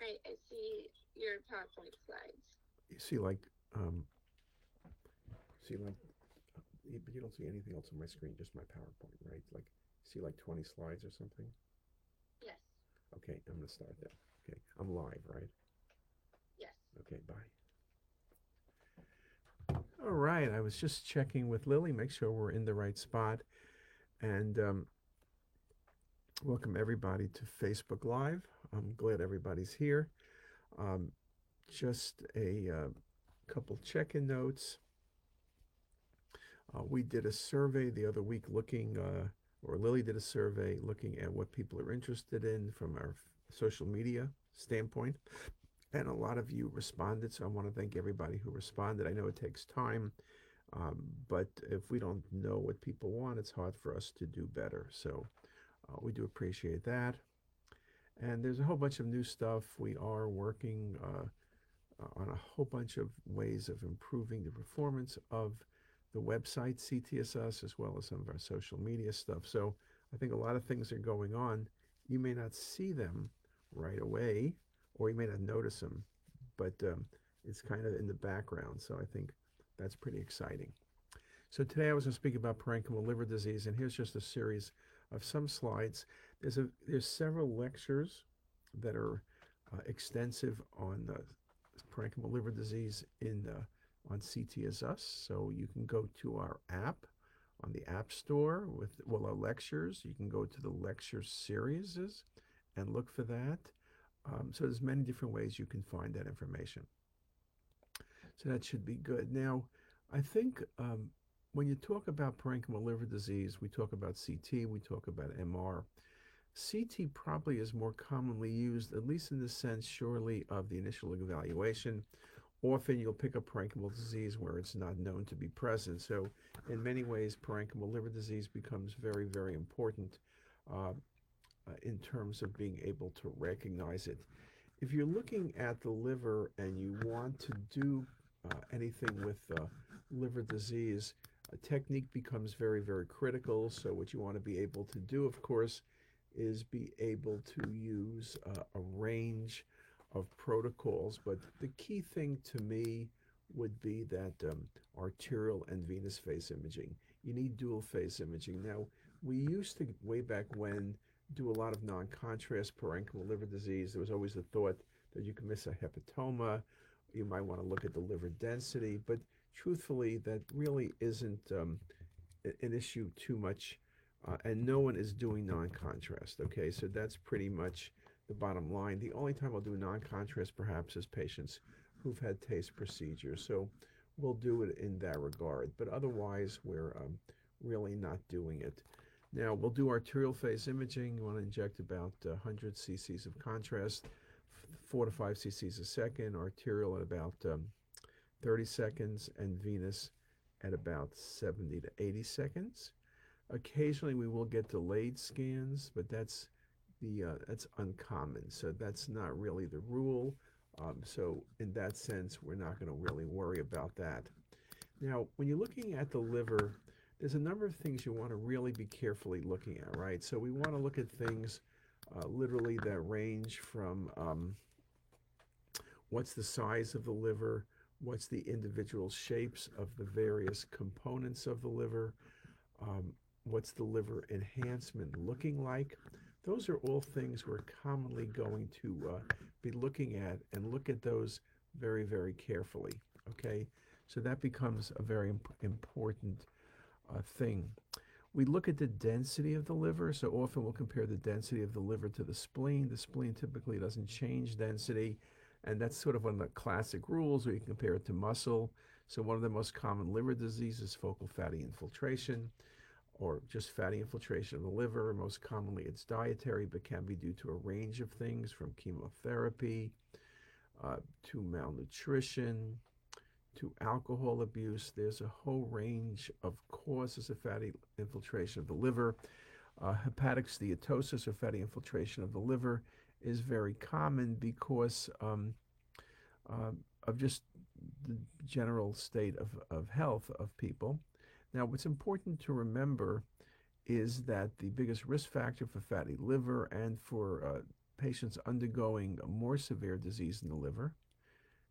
Right, I see your PowerPoint slides. You see like, um, see like, you- but you don't see anything else on my screen, just my PowerPoint, right? Like, see like twenty slides or something? Yes, Okay, I'm gonna start that. Okay, I'm live, right? yes. Okay, bye. All right, I was just checking with Lily, make sure we're in the right spot. And um, welcome everybody to Facebook Live. I'm glad everybody's here. Um, just a uh, couple check-in notes. Uh, we did a survey the other week looking, uh, or Lily did a survey looking at what people are interested in from our social media standpoint and a lot of you responded. So I want to thank everybody who responded. I know it takes time, um, but if we don't know what people want, it's hard for us to do better. So uh, we do appreciate that. And there's a whole bunch of new stuff. We are working uh, on a whole bunch of ways of improving the performance of the website CTisus as well as some of our social media stuff. So I think a lot of things are going on. You may not see them right away or you may not notice them, but um, it's kind of in the background. So I think that's pretty exciting. So today I was going to speak about parenchymal liver disease, and here's just a series of some slides. There's a there's several lectures that are uh, extensive on uh, parenchymal liver disease in uh, on CTisus. So you can go to our app on the App Store with well our lectures. You can go to the lecture series and look for that. Um, so there's many different ways you can find that information. So that should be good. Now, I think um, when you talk about parenchymal liver disease, we talk about CT, we talk about MR. CT probably is more commonly used, at least in the sense, surely, of the initial evaluation. Often you'll pick up parenchymal disease where it's not known to be present. So, in many ways, parenchymal liver disease becomes very, very important. Uh, in terms of being able to recognize it. If you're looking at the liver and you want to do uh, anything with uh, liver disease, a technique becomes very, very critical. So, what you want to be able to do, of course, is be able to use uh, a range of protocols. But the key thing to me would be that um, arterial and venous phase imaging. You need dual phase imaging. Now, we used to, way back when, do a lot of non-contrast parenchymal liver disease. There was always the thought that you can miss a hepatoma. You might want to look at the liver density, but truthfully, that really isn't um, an issue too much, uh, and no one is doing non-contrast. Okay, so that's pretty much the bottom line. The only time I'll do non-contrast perhaps is patients who've had TACE procedures. So we'll do it in that regard, but otherwise we're um, really not doing it. Now, we'll do arterial phase imaging. You want to inject about 100 cc's of contrast, 4 to 5 cc's a second, arterial at about um, 30 seconds, and venous at about 70 to 80 seconds. Occasionally, we will get delayed scans, but that's the uh, that's uncommon. So that's not really the rule. Um, so in that sense, we're not going to really worry about that. Now, when you're looking at the liver, there's a number of things you want to really be carefully looking at, right? So we want to look at things uh, literally that range from um, what's the size of the liver, what's the individual shapes of the various components of the liver, um, what's the liver enhancement looking like. Those are all things we're commonly going to uh, be looking at and look at those very, very carefully, okay? So that becomes a very imp important uh, thing. We look at the density of the liver, so often we'll compare the density of the liver to the spleen. The spleen typically doesn't change density, and that's sort of one of the classic rules where you compare it to muscle. So one of the most common liver diseases focal fatty infiltration, or just fatty infiltration of the liver. Most commonly it's dietary, but can be due to a range of things from chemotherapy uh, to malnutrition, to alcohol abuse. There's a whole range of causes of fatty infiltration of the liver. Uh, hepatic steatosis or fatty infiltration of the liver is very common because um, uh, of just the general state of, of health of people. Now, what's important to remember is that the biggest risk factor for fatty liver and for uh, patients undergoing more severe disease in the liver,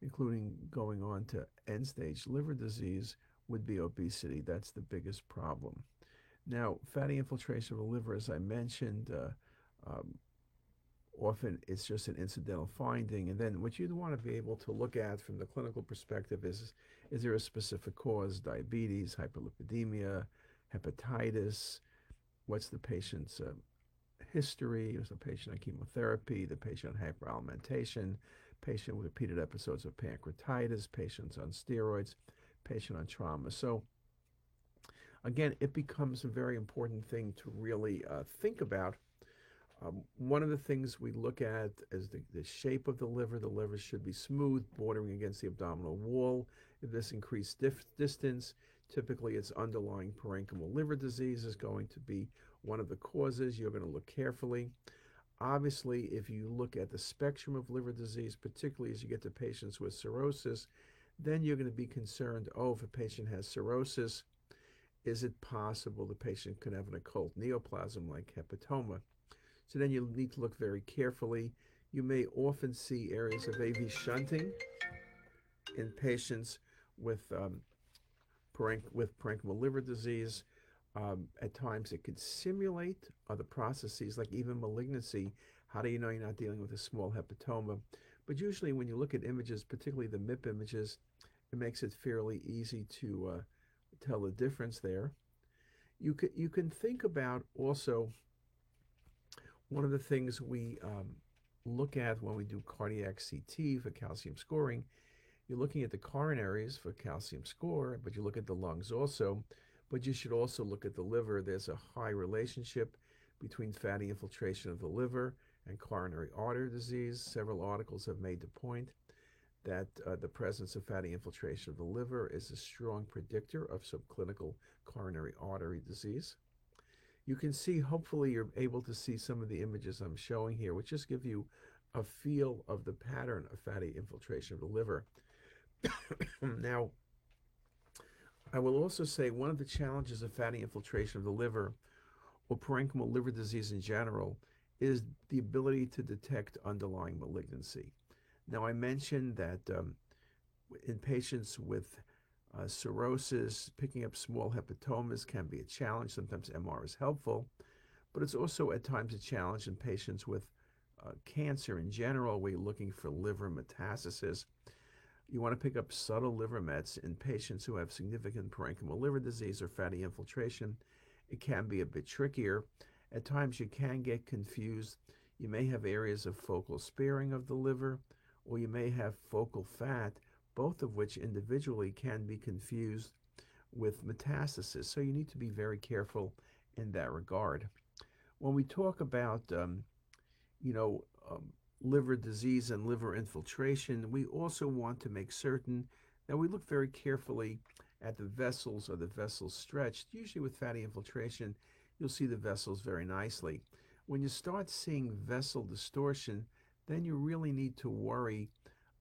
including going on to end stage liver disease, would be obesity. That's the biggest problem. Now, fatty infiltration of the liver, as I mentioned, uh, um, often it's just an incidental finding. And then what you'd want to be able to look at from the clinical perspective is is there a specific cause, diabetes, hyperlipidemia, hepatitis? What's the patient's uh, history? Is the patient on chemotherapy? The patient on hyperalimentation? Patient with repeated episodes of pancreatitis? Patients on steroids? Patient on trauma? So again, it becomes a very important thing to really uh, think about. Um, one of the things we look at is the, the, shape of the liver. The liver should be smooth, bordering against the abdominal wall. If this increased distance, typically it's underlying parenchymal liver disease is going to be one of the causes. You're going to look carefully. Obviously, if you look at the spectrum of liver disease, particularly as you get to patients with cirrhosis, then you're going to be concerned, oh, if a patient has cirrhosis, is it possible the patient could have an occult neoplasm like hepatoma? So then you need to look very carefully. You may often see areas of AV shunting in patients with um, parench- with parenchymal liver disease. Um, at times, it could simulate other processes like even malignancy. How do you know you're not dealing with a small hepatoma? But usually, when you look at images, particularly the MIP images, it makes it fairly easy to uh, tell the difference there. You can, you can think about also one of the things we um, look at when we do cardiac CT for calcium scoring, you're looking at the coronaries for calcium score, but you look at the lungs also. But you should also look at the liver. There's a high relationship between fatty infiltration of the liver and coronary artery disease. Several articles have made the point that uh, the presence of fatty infiltration of the liver is a strong predictor of subclinical coronary artery disease. You can see, hopefully, you're able to see some of the images I'm showing here, which just give you a feel of the pattern of fatty infiltration of the liver. now, I will also say one of the challenges of fatty infiltration of the liver or parenchymal liver disease in general is the ability to detect underlying malignancy. Now, I mentioned that um, in patients with uh, cirrhosis, picking up small hepatomas can be a challenge. Sometimes MR is helpful, but it's also at times a challenge in patients with uh, cancer in general, you're looking for liver metastasis. You want to pick up subtle liver mets in patients who have significant parenchymal liver disease or fatty infiltration. It can be a bit trickier. At times, you can get confused. You may have areas of focal sparing of the liver or you may have focal fat, both of which individually can be confused with metastasis. So you need to be very careful in that regard. When we talk about, um, you know, um, liver disease and liver infiltration, we also want to make certain that we look very carefully at the vessels or the vessels stretched. Usually with fatty infiltration, you'll see the vessels very nicely. When you start seeing vessel distortion, then you really need to worry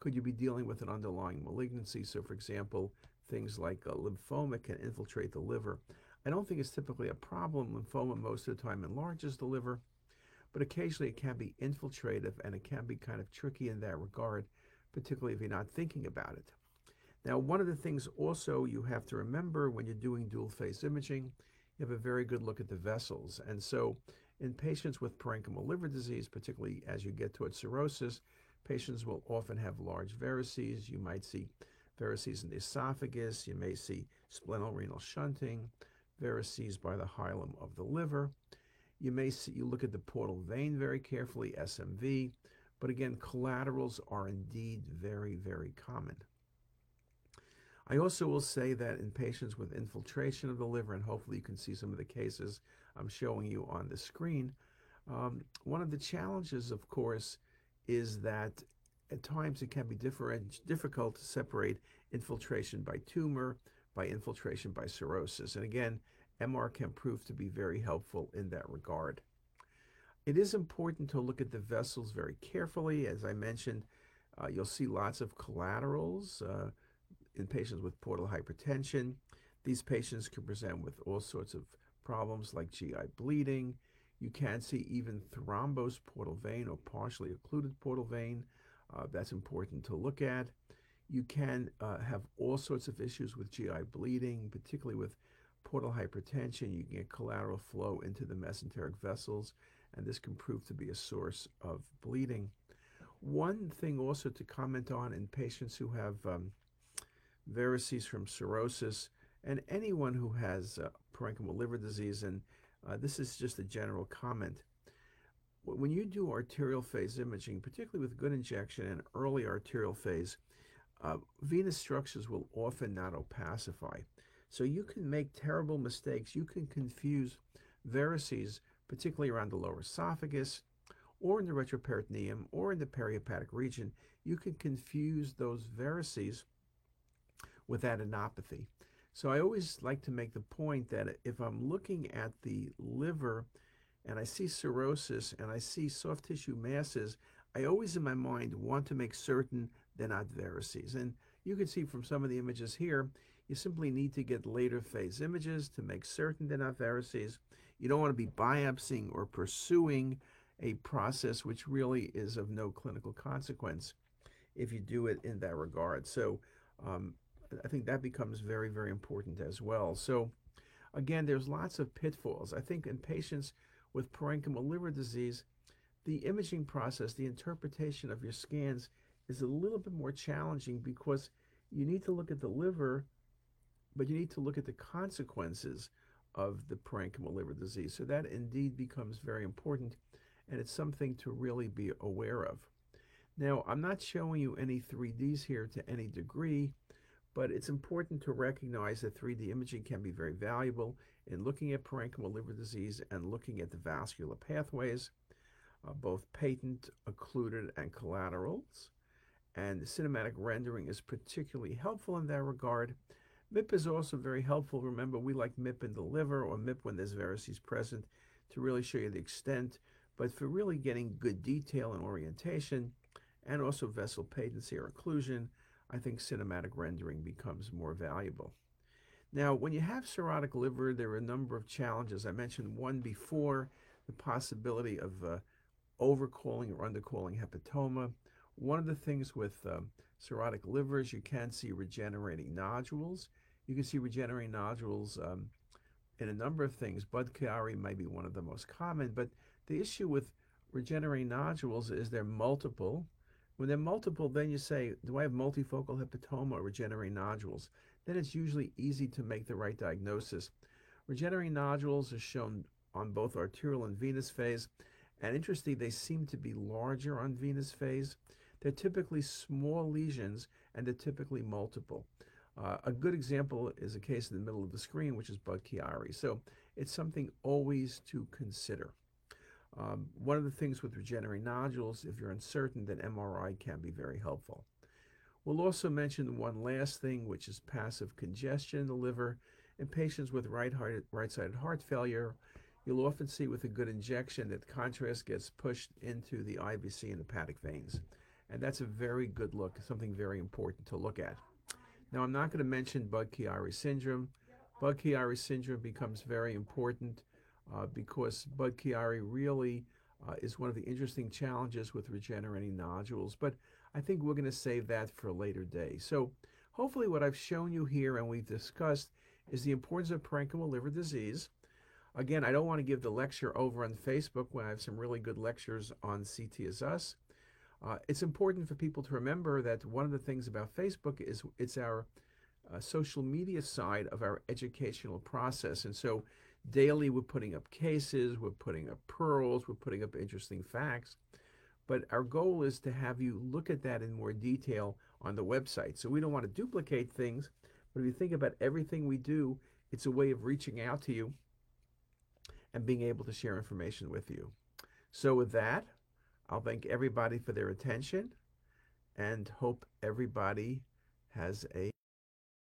could you be dealing with an underlying malignancy? So, for example, things like uh, lymphoma can infiltrate the liver. I don't think it's typically a problem. Lymphoma most of the time enlarges the liver, but occasionally it can be infiltrative and it can be kind of tricky in that regard, particularly if you're not thinking about it. Now, one of the things also you have to remember when you're doing dual phase imaging, you have a very good look at the vessels. And so in patients with parenchymal liver disease, particularly as you get towards cirrhosis, patients will often have large varices. You might see varices in the esophagus. You may see splenorenal shunting, varices by the hilum of the liver. You may see, you look at the portal vein very carefully, SMV. But again, collaterals are indeed very, very common. I also will say that in patients with infiltration of the liver, and hopefully you can see some of the cases I'm showing you on the screen, um, one of the challenges, of course, is that at times it can be difficult to separate infiltration by tumor by infiltration by cirrhosis. And again, MR can prove to be very helpful in that regard. It is important to look at the vessels very carefully. As I mentioned, uh, you'll see lots of collaterals. Uh, in patients with portal hypertension. These patients can present with all sorts of problems like GI bleeding. You can see even thrombosed portal vein or partially occluded portal vein. Uh, that's important to look at. You can uh, have all sorts of issues with GI bleeding, particularly with portal hypertension. You can get collateral flow into the mesenteric vessels, and this can prove to be a source of bleeding. One thing also to comment on in patients who have um, varices from cirrhosis, and anyone who has uh, parenchymal liver disease, and uh, this is just a general comment. When you do arterial phase imaging, particularly with good injection and early arterial phase, uh, venous structures will often not opacify. So you can make terrible mistakes. You can confuse varices, particularly around the lower esophagus, or in the retroperitoneum, or in the perihepatic region. You can confuse those varices with adenopathy. So I always like to make the point that if I'm looking at the liver and I see cirrhosis and I see soft tissue masses, I always in my mind want to make certain they're not varices. And you can see from some of the images here, you simply need to get later phase images to make certain they're not varices. You don't want to be biopsying or pursuing a process which really is of no clinical consequence if you do it in that regard. So um, I think that becomes very, very important as well. So again, there's lots of pitfalls. I think in patients with parenchymal liver disease, the imaging process, the interpretation of your scans is a little bit more challenging because you need to look at the liver, but you need to look at the consequences of the parenchymal liver disease. So that indeed becomes very important, and it's something to really be aware of. Now, I'm not showing you any 3Ds here to any degree, but it's important to recognize that 3D imaging can be very valuable in looking at parenchymal liver disease and looking at the vascular pathways, uh, both patent, occluded, and collaterals. And cinematic rendering is particularly helpful in that regard. MIP is also very helpful. Remember, we like MIP in the liver or MIP when there's varices present to really show you the extent. But for really getting good detail and orientation, and also vessel patency or occlusion, I think cinematic rendering becomes more valuable. Now, when you have cirrhotic liver, there are a number of challenges. I mentioned one before, the possibility of uh, overcalling or undercalling hepatoma. One of the things with um, cirrhotic livers, you can see regenerating nodules. You can see regenerating nodules um, in a number of things. Budd-Chiari might be one of the most common, but the issue with regenerating nodules is they're multiple. When they're multiple, then you say, do I have multifocal hepatoma or regenerating nodules? Then it's usually easy to make the right diagnosis. Regenerating nodules are shown on both arterial and venous phase, and interestingly, they seem to be larger on venous phase. They're typically small lesions, and they're typically multiple. Uh, a good example is a case in the middle of the screen, which is Budd-Chiari. So it's something always to consider. Um, one of the things with regenerating nodules, if you're uncertain, then MRI can be very helpful. We'll also mention one last thing, which is passive congestion in the liver. In patients with right-sided right-sided heart failure, you'll often see with a good injection that contrast gets pushed into the IVC and hepatic veins. And that's a very good look, something very important to look at. Now, I'm not going to mention Budd-Chiari syndrome. Budd-Chiari syndrome becomes very important uh, because Budd-Chiari really uh, is one of the interesting challenges with regenerating nodules. But I think we're going to save that for a later day. So hopefully what I've shown you here and we've discussed is the importance of parenchymal liver disease. Again, I don't want to give the lecture over on Facebook when I have some really good lectures on CTisus. Uh, it's important for people to remember that one of the things about Facebook is it's our uh, social media side of our educational process. And so daily we're putting up cases, we're putting up pearls, we're putting up interesting facts. But our goal is to have you look at that in more detail on the website. So we don't want to duplicate things, but if you think about everything we do, it's a way of reaching out to you and being able to share information with you. So with that, I'll thank everybody for their attention and hope everybody has a